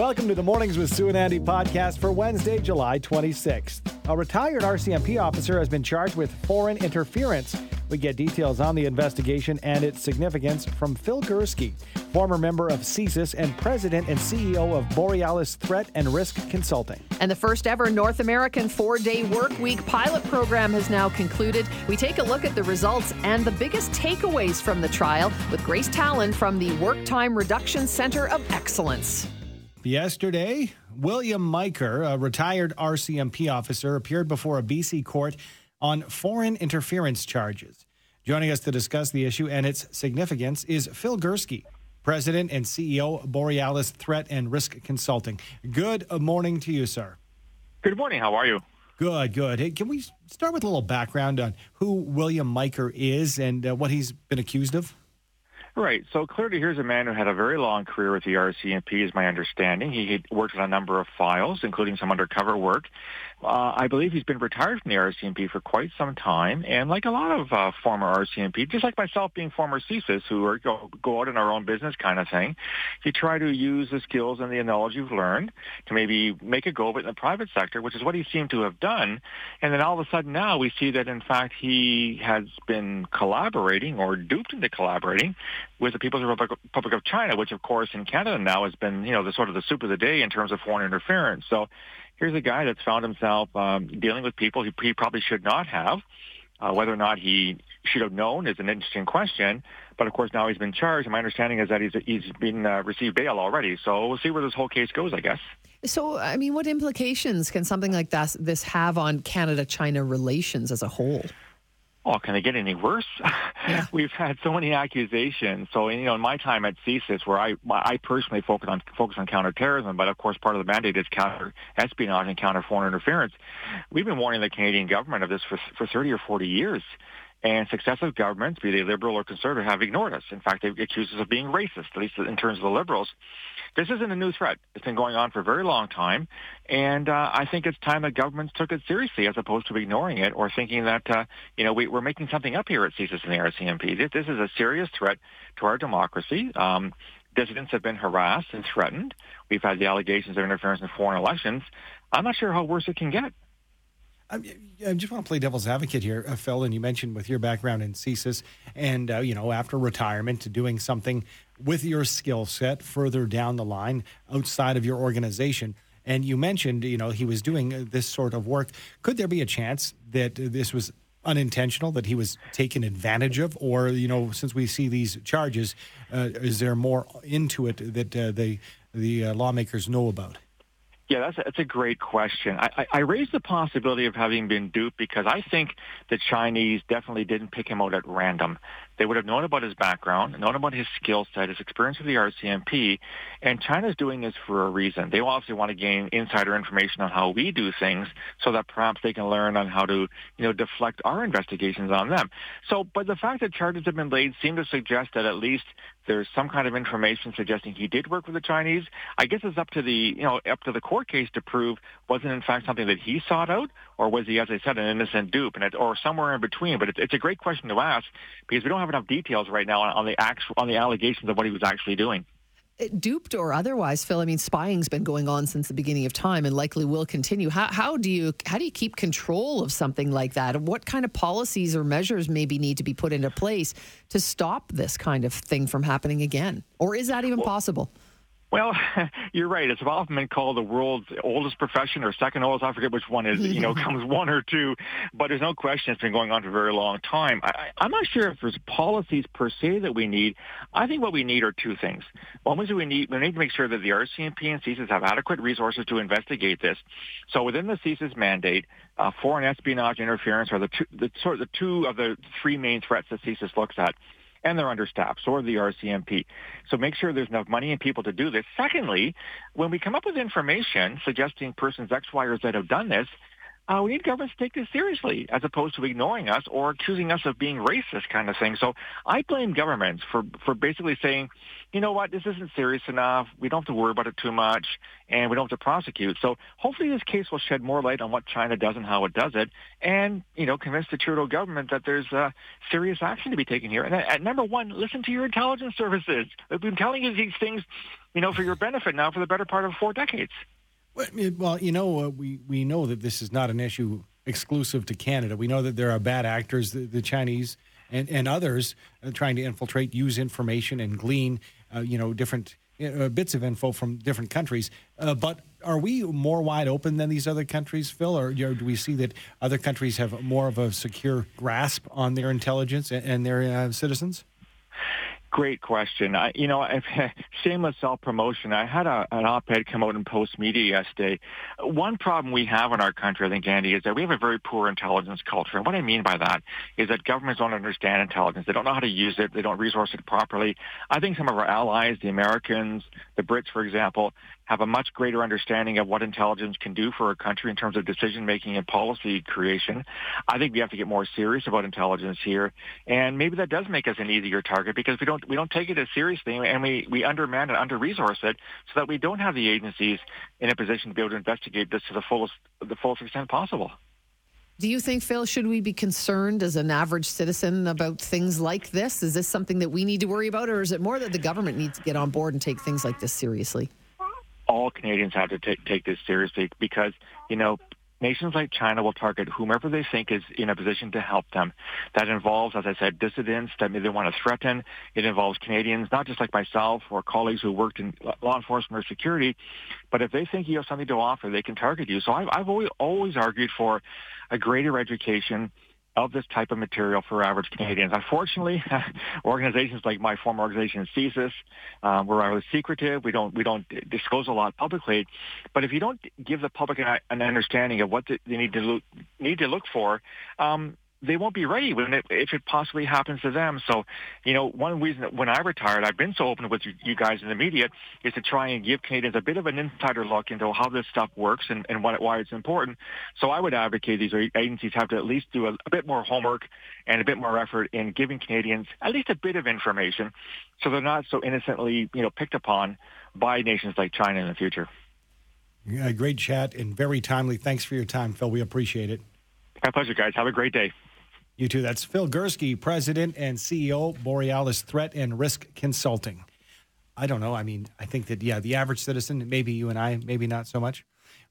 Welcome to the Mornings with Sue and Andy podcast for Wednesday, July 26th. A retired RCMP officer has been charged with foreign interference. We get details on the investigation and its significance from Phil Gurski, former member of CSIS and president and CEO of Borealis Threat and Risk Consulting. And the first ever North American four day work week pilot program has now concluded. We take a look at the results and the biggest takeaways from the trial with Grace Tallon from the Work Time Reduction Center of Excellence. Yesterday, William Majcher, a retired RCMP officer, appeared before a BC court on foreign interference charges. Joining us to discuss the issue and its significance is Phil Gurski, President and CEO, Borealis Threat and Risk Consulting. Good morning to you, sir. Good morning. How are you? Good, good. Hey, can we start with a little background on who William Majcher is and uh, what he's been accused of? Right. So clearly, here's a man who had a very long career with the RCMP, is my understanding. He worked on a number of files, including some undercover work. Uh, I believe he's been retired from the RCMP for quite some time, and like a lot of uh, former RCMP, just like myself being former CSIS, who are go, go out in our own business kind of thing, you try to use the skills and the knowledge you've learned to maybe make a go of it in the private sector, which is what he seemed to have done. And then all of a sudden now we see that in fact he has been collaborating or duped into collaborating with the People's Republic of China, which of course in Canada now has been, you know, the sort of the soup of the day in terms of foreign interference. So here's a guy that's found himself um, dealing with people he, he probably should not have. Uh, whether or not he should have known is an interesting question. But of course, now he's been charged. And my understanding is that he's he's been uh, received bail already. So we'll see where this whole case goes. I guess. So, I mean, what implications can something like that this have on Canada-China relations as a whole? Oh, can it get any worse? Yeah. We've had so many accusations. So, you know, in my time at CSIS, where I I personally focus on focus on counterterrorism, but of course part of the mandate is counter espionage and counter foreign interference. We've been warning the Canadian government of this for for 30 or 40 years. And successive governments, be they liberal or conservative, have ignored us. In fact, they've accused us of being racist, at least in terms of the liberals. This isn't a new threat. It's been going on for a very long time. And uh, I think it's time that governments took it seriously as opposed to ignoring it or thinking that, uh, you know, we, are making something up here at CSIS and the RCMP. This, this is a serious threat to our democracy. Um, dissidents have been harassed and threatened. We've had the allegations of interference in foreign elections. I'm not sure how worse it can get. I just want to play devil's advocate here, uh, Phil. And you mentioned with your background in CSIS, and uh, you know, after retirement, to doing something with your skill set further down the line outside of your organization. And you mentioned, you know, he was doing this sort of work. Could there be a chance that this was unintentional, that he was taken advantage of, or you know, since we see these charges, uh, is there more into it that uh, the the uh, lawmakers know about? Yeah, that's a, that's a great question. I, I, I raised the possibility of having been duped because I think the Chinese definitely didn't pick him out at random. They would have known about his background, known about his skill set, his experience with the RCMP, and China's doing this for a reason. They obviously want to gain insider information on how we do things so that perhaps they can learn on how to, you know, deflect our investigations on them. So, but the fact that charges have been laid seem to suggest that at least there's some kind of information suggesting he did work with the Chinese. I guess it's up to the, you know, up to the court case to prove was it in fact something that he sought out or was he, as I said, an innocent dupe and it, or somewhere in between. But it's a great question to ask because we don't have enough details right now on, on the actual on the allegations of what he was actually doing uh, duped or otherwise, Phil. I mean, spying's been going on since the beginning of time, and likely will continue. How, how do you how do you keep control of something like that? What kind of policies or measures maybe need to be put into place to stop this kind of thing from happening again, or is that even well, possible? Well, you're right. It's often been called the world's oldest profession or second oldest. I forget which one is, you know, comes one or two. But there's no question it's been going on for a very long time. I, I'm not sure if there's policies per se that we need. I think what we need are two things. One is we need, we need to make sure that the RCMP and CSIS have adequate resources to investigate this. So within the CSIS mandate, uh, foreign espionage interference are the two, the, sort of the two of the three main threats that CSIS looks at and they're understaffed, so are the RCMP. So make sure there's enough money and people to do this. Secondly, when we come up with information suggesting persons X, Y, or Z have done this, uh, we need governments to take this seriously as opposed to ignoring us or accusing us of being racist kind of thing. So I blame governments for, for basically saying, you know what, this isn't serious enough. We don't have to worry about it too much and we don't have to prosecute. So hopefully this case will shed more light on what China does and how it does it and, you know, convince the Trudeau government that there's uh, serious action to be taken here. And at number one, listen to your intelligence services. They've been telling you these things you know, for your benefit now for the better part of four decades. Well, you know, uh, we, we know that this is not an issue exclusive to Canada. We know that there are bad actors, the, the Chinese and, and others, uh, trying to infiltrate, use information, and glean, uh, you know, different uh, bits of info from different countries. Uh, but are we more wide open than these other countries, Phil, or you know, do we see that other countries have more of a secure grasp on their intelligence and, and their uh, citizens? Great question. I, you know, shameless self-promotion. I had a, an op-ed come out in Postmedia yesterday. One problem we have in our country, I think, Andy, is that we have a very poor intelligence culture. And what I mean by that is that governments don't understand intelligence. They don't know how to use it. They don't resource it properly. I think some of our allies, the Americans, the Brits, for example, have a much greater understanding of what intelligence can do for a country in terms of decision making and policy creation. I think we have to get more serious about intelligence here, and maybe that does make us an easier target because we don't we don't take it as seriously, and we we underman and under resource it, so that we don't have the agencies in a position to be able to investigate this to the fullest the fullest extent possible. Do you think, Phil, should we be concerned as an average citizen about things like this? Is this something that we need to worry about, or is it more that the government needs to get on board and take things like this seriously? all Canadians have to take take this seriously because you know nations like China will target whomever they think is in a position to help them. That involves, as I said, dissidents that they want to threaten. It involves Canadians, not just like myself or colleagues who worked in law enforcement or security, but if they think you have something to offer, they can target you. So I've, I've always, always argued for a greater education of this type of material for average Canadians. Unfortunately, organizations like my former organization, CSIS, um, we're rather secretive. We don't we don't disclose a lot publicly. But if you don't give the public an, an understanding of what they need to look, need to look for, um, they won't be ready when it, if it possibly happens to them. So, you know, one reason that when I retired, I've been so open with you guys in the media is to try and give Canadians a bit of an insider look into how this stuff works and, and what, why it's important. So I would advocate these agencies have to at least do a, a bit more homework and a bit more effort in giving Canadians at least a bit of information so they're not so innocently, you know, picked upon by nations like China in the future. Yeah, great chat and very timely. Thanks for your time, Phil. We appreciate it. My pleasure, guys. Have a great day. You too. That's Phil Gurski, President and CEO, Borealis Threat and Risk Consulting. I don't know. I mean, I think that, yeah, the average citizen, maybe you and I, maybe not so much.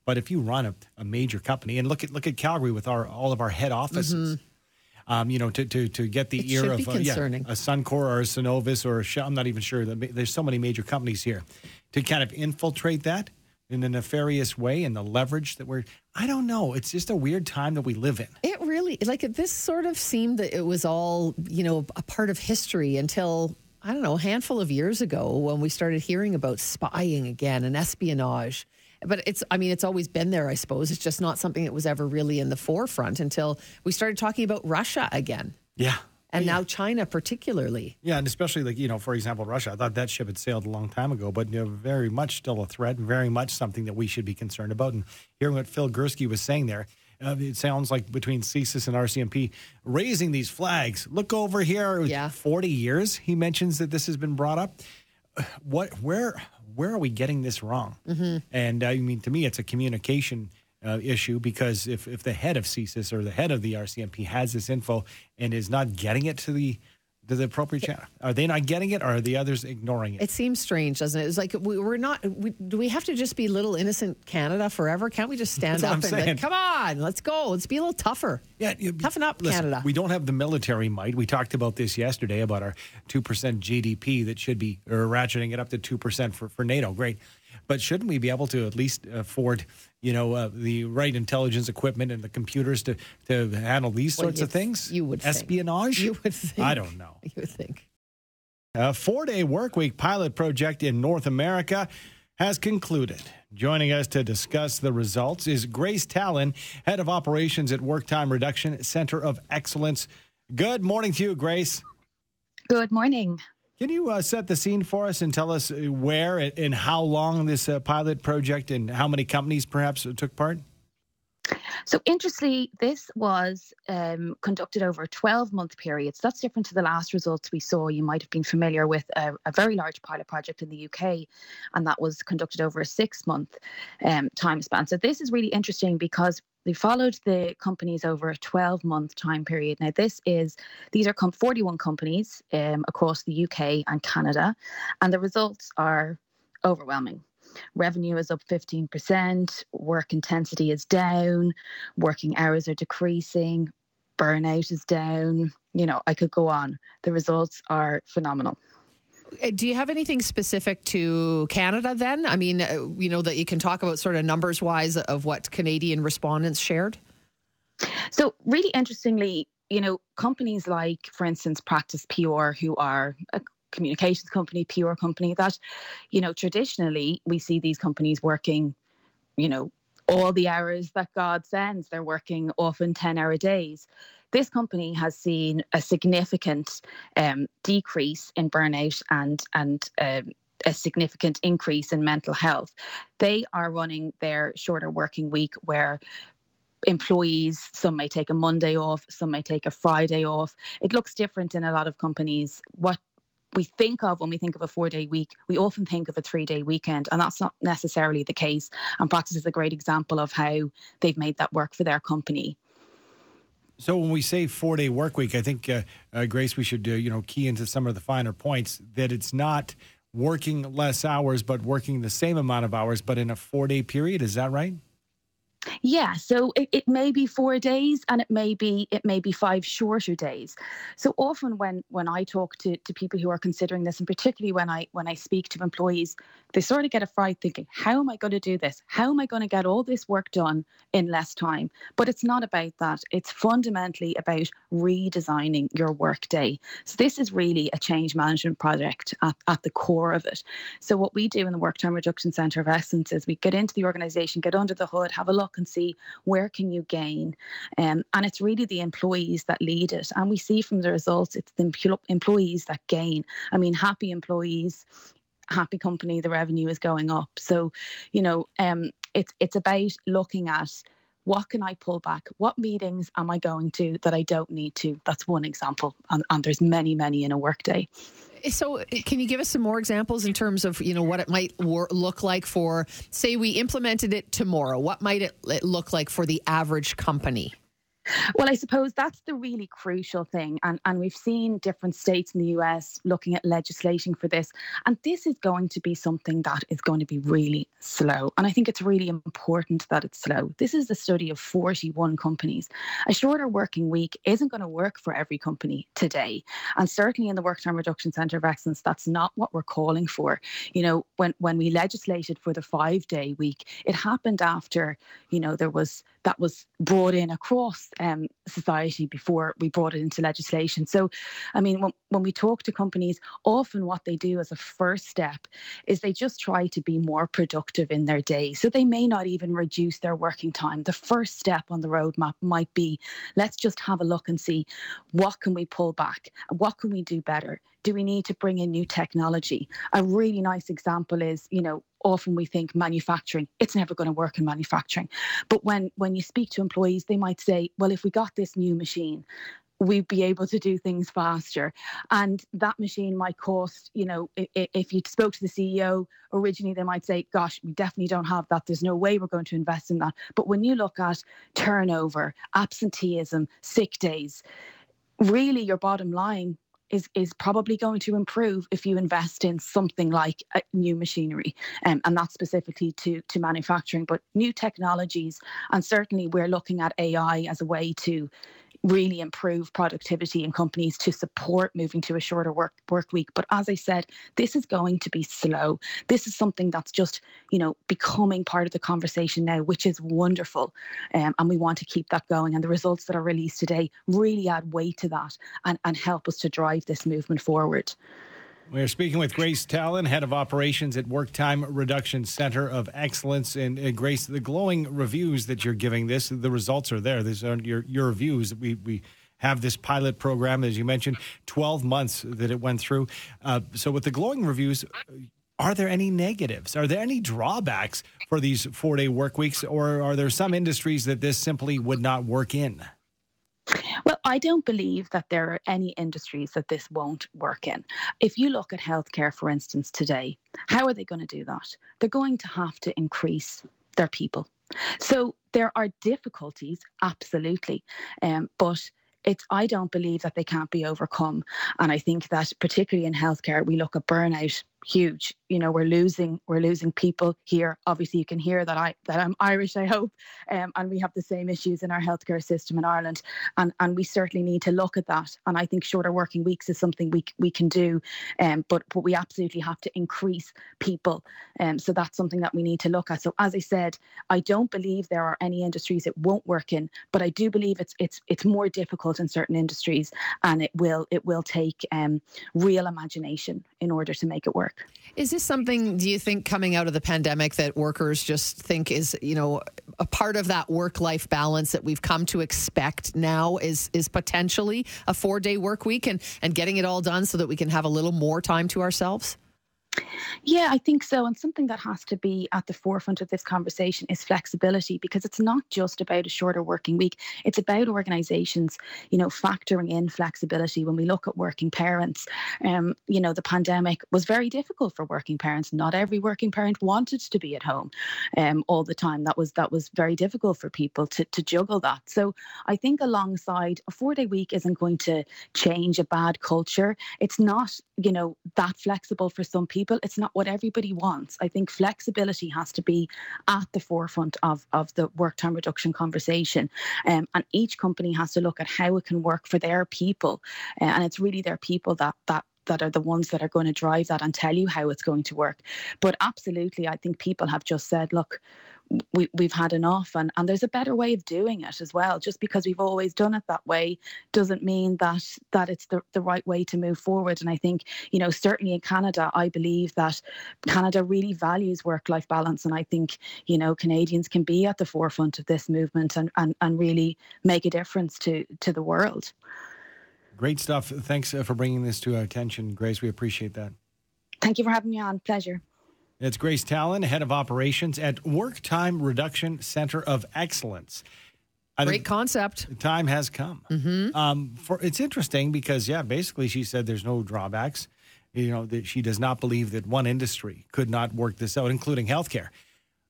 But if you run a, a major company and look at look at Calgary with our all of our head offices, mm-hmm. um, you know, to, to, to get the it ear of uh, yeah, a Suncor or a Cenovus or a Shell, I'm not even sure. There's so many major companies here to kind of infiltrate that in a nefarious way and the leverage that we're I don't know. It's just a weird time that we live in. It really like this sort of seemed that it was all, you know, a part of history until I don't know, a handful of years ago when we started hearing about spying again and espionage. But it's I mean, it's always been there, I suppose. It's just not something that was ever really in the forefront until we started talking about Russia again. Yeah and yeah. now China particularly. Yeah, and especially like you know, for example, Russia. I thought that ship had sailed a long time ago, but you know, very much still a threat, and very much something that we should be concerned about. And hearing what Phil Gurski was saying there, uh, it sounds like between CSIS and RCMP raising these flags. Look over here. Yeah. forty years. He mentions that this has been brought up. What? Where? Where are we getting this wrong? Mm-hmm. And uh, I mean, to me, it's a communication uh, issue because if, if the head of CSIS or the head of the RCMP has this info and is not getting it to the to the appropriate channel, are they not getting it or are the others ignoring it? It seems strange, doesn't it? It's like we, are not. We, do we have to just be little innocent Canada forever? Can't we just stand up and like, come on, let's go. Let's be a little tougher. Yeah, toughen up, listen, Canada. We don't have the military might. We talked about this yesterday about our two percent GDP that should be ratcheting it up to two percent for for NATO. Great, but shouldn't we be able to at least afford? you know, uh, the right intelligence equipment and the computers to, to handle these sorts of things? You would espionage. Think. You would think. I don't know. You would think. A four-day workweek pilot project in North America has concluded. Joining us to discuss the results is Grace Tallon, head of operations at Work Time Reduction Center of Excellence. Good morning to you, Grace. Good morning. Can you uh, set the scene for us and tell us uh, where and how long this uh, pilot project and how many companies perhaps took part? So, interestingly, this was um, conducted over a 12 month period. So, that's different to the last results we saw. You might have been familiar with a, a very large pilot project in the UK, and that was conducted over a six month um, time span. So, this is really interesting because they followed the companies over a 12 month time period. Now, this is, these are 41 companies um, across the UK and Canada, and the results are overwhelming. Revenue is up 15%, work intensity is down, working hours are decreasing, burnout is down. You know, I could go on. The results are phenomenal. Uh, do you have anything specific to Canada then? I mean, uh, you know, that you can talk about sort of numbers wise of what Canadian respondents shared? So, really interestingly, you know, companies like, for instance, Practice PR, who are a communications company, PR company, that, you know, traditionally we see these companies working, you know, all the hours that God sends. They're working often 10 hour days. This company has seen a significant um, decrease in burnout and, and um, a significant increase in mental health. They are running their shorter working week where employees some may take a monday off some may take a friday off it looks different in a lot of companies what we think of when we think of a four day week, we often think of a three day weekend, and that's not necessarily the case. And Practice is a great example of how they've made that work for their company. So when we say four day work week, I think uh, uh, Grace, we should uh, you know key into some of the finer points that it's not working less hours, but working the same amount of hours, but in a four day period. Is that right? Yeah, so it, it may be four days and it may be it may be five shorter days. So often when when I talk to, to people who are considering this, and particularly when I when I speak to employees, they sort of get a fright thinking, how am I going to do this? How am I going to get all this work done in less time? But it's not about that. It's fundamentally about redesigning your work day. So this is really a change management project at, at the core of it. So what we do in the Work Time Reduction Centre of Excellence is we get into the organisation, get under the hood, have a look and see where can you gain. Um, and it's really the employees that lead it. And we see from the results, it's the employees that gain. I mean, happy employees, happy company, the revenue is going up. So, you know, um, it's it's about looking at what can I pull back? What meetings am I going to that I don't need to? That's one example, and, and there's many, many in a workday. So, can you give us some more examples in terms of you know what it might wor- look like for, say, we implemented it tomorrow? What might it look like for the average company? Well, I suppose that's the really crucial thing. And, and we've seen different states in the US looking at legislating for this. And this is going to be something that is going to be really slow. And I think it's really important that it's slow. This is a study of 41 companies. A shorter working week isn't going to work for every company today. And certainly in the Work Time Reduction Centre of Excellence, that's not what we're calling for. You know, when, when we legislated for the five day week, it happened after, you know, there was that was brought in across um, society before we brought it into legislation. So, I mean, when, when we talk to companies, often what they do as a first step is they just try to be more productive in their day. So they may not even reduce their working time. The first step on the roadmap might be let's just have a look and see what can we pull back? What can we do better? Do we need to bring in new technology? A really nice example is, you know, often we think manufacturing it's never going to work in manufacturing. But when when you speak to employees they might say well if we got this new machine we'd be able to do things faster. And that machine might cost you know if, you spoke to the ceo originally they might say gosh we definitely don't have that. There's no way we're going to invest in that. But when you look at turnover absenteeism sick days really your bottom line is is probably going to improve if you invest in something like new machinery um, and not specifically to to manufacturing but new technologies and certainly we're looking at AI as a way to really improve productivity in companies to support moving to a shorter work work week. But as i said this is going to be slow. This is something that's just you know becoming part of the conversation now which is wonderful. Um, and we want to keep that going. And the results that are released today really add weight to that and, and help us to drive this movement forward we're speaking with Grace Tallon, head of operations at Work Time Reduction Center of Excellence. And uh, Grace, the glowing reviews that you're giving this, the results are there. These are your your reviews. We we have this pilot program, as you mentioned, 12 months that it went through. Uh, so, with the glowing reviews, are there any negatives? Are there any drawbacks for these four day work weeks, or are there some industries that this simply would not work in? Well, I don't believe that there are any industries that this won't work in. If you look at healthcare, for instance, today, how are they going to do that? They're going to have to increase their people. So there are difficulties, absolutely, um, but it's I don't believe that they can't be overcome. And I think that particularly in healthcare, we look at burnout huge. You know, we're losing we're losing people here. Obviously, you can hear that I that I'm Irish. I hope, um, and we have the same issues in our healthcare system in Ireland, and and we certainly need to look at that. And I think shorter working weeks is something we we can do, um, but but we absolutely have to increase people, um, so that's something that we need to look at. So as I said, I don't believe there are any industries it won't work in, but I do believe it's it's it's more difficult in certain industries, and it will it will take um, real imagination in order to make it work. Is this something, do you think, coming out of the pandemic that workers just think is, you know, a part of that work life balance that we've come to expect now is is potentially a four day work week and, and getting it all done so that we can have a little more time to ourselves? Yeah, I think so. And something that has to be at the forefront of this conversation is flexibility because it's not just about a shorter working week. It's about organizations, you know, factoring in flexibility when we look at working parents. Um, you know, the pandemic was very difficult for working parents. Not every working parent wanted to be at home um, all the time. That was that was very difficult for people to, to juggle that. So I think alongside a four day week isn't going to change a bad culture. It's not, you know, that flexible for some people people. It's not what everybody wants. I think flexibility has to be at the forefront of, of the work time reduction conversation. Um, and each company has to look at how it can work for their people. Uh, and it's really their people that that that are the ones that are going to drive that and tell you how it's going to work. But absolutely, I think people have just said, look, we, we've had enough and, and there's a better way of doing it as well. Just because we've always done it that way doesn't mean that that it's the, the right way to move forward. And i think you know certainly in canada i believe that canada really values work life balance and i think you know canadians can be at the forefront of this movement and, and, and really make a difference to to the world. Great stuff. Thanks uh, for bringing this to our attention grace. We appreciate that. Thank you for having me on. Pleasure it's Grace Tallon, head of operations at Work Time Reduction Center of Excellence. I Great concept. Time has come. Mm-hmm. Um, for it's interesting because yeah, basically she said there's no drawbacks. You know that she does not believe that one industry could not work this out, including healthcare.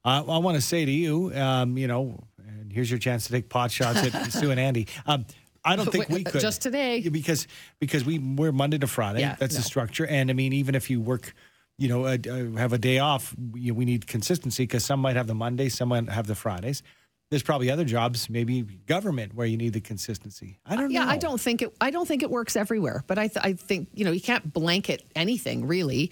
Uh, I want to say to you, um, you know, and here's your chance to take pot shots at Sue and Andy. Um, I don't think we could just today because because we we're Monday to Friday. Yeah, That's no. the structure, and I mean even if you work you know, uh, uh, have a day off, we, we need consistency because some might have the Mondays, some might have the Fridays. There's probably other jobs, maybe government, where you need the consistency. I don't yeah, know. Yeah, I don't think it. I don't think it works everywhere, but I, th- I think you know you can't blanket anything really.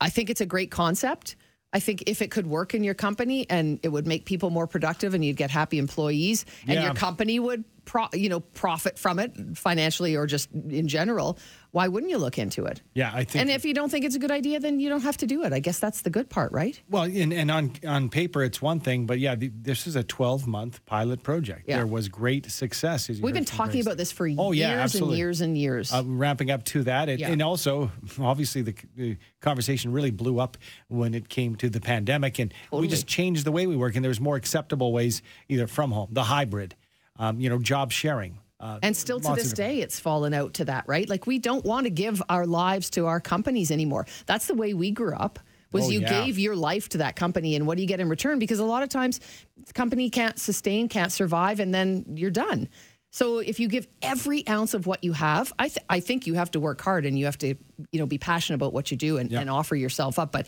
I think it's a great concept. I think if it could work in your company and it would make people more productive and you'd get happy employees and yeah. your company would pro, you know profit from it financially or just in general, why wouldn't you look into it? Yeah, I think. And if you don't think it's a good idea, then you don't have to do it. I guess that's the good part, right? Well, and, and on on paper it's one thing, but yeah, the, this is a 12 month pilot project. Yeah. There was great success. We've been talking about this for oh, years yeah, absolutely. and years and years. Uh, ramping up to that, it, Yeah. and also obviously the, the conversation really blew up when it came to the pandemic, and we just changed the way we work, and there's more acceptable ways, either from home, the hybrid, um, you know, job sharing. Uh, And still to this day, it's fallen out to that, right? Like we don't want to give our lives to our companies anymore. That's the way we grew up. Was Oh, you yeah. gave your life to that company, and what do you get in return? Because a lot of times, the company can't sustain, can't survive, and then you're done. So if you give every ounce of what you have, I th- I think you have to work hard and you have to you know be passionate about what you do and, Yeah. and offer yourself up. But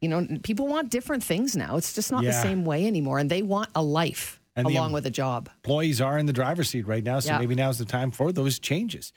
you know, people want different things now. It's just not the same way anymore, and they want a life And along with a job. Employees are in the driver's seat right now, so Yeah. maybe now's the time for those changes.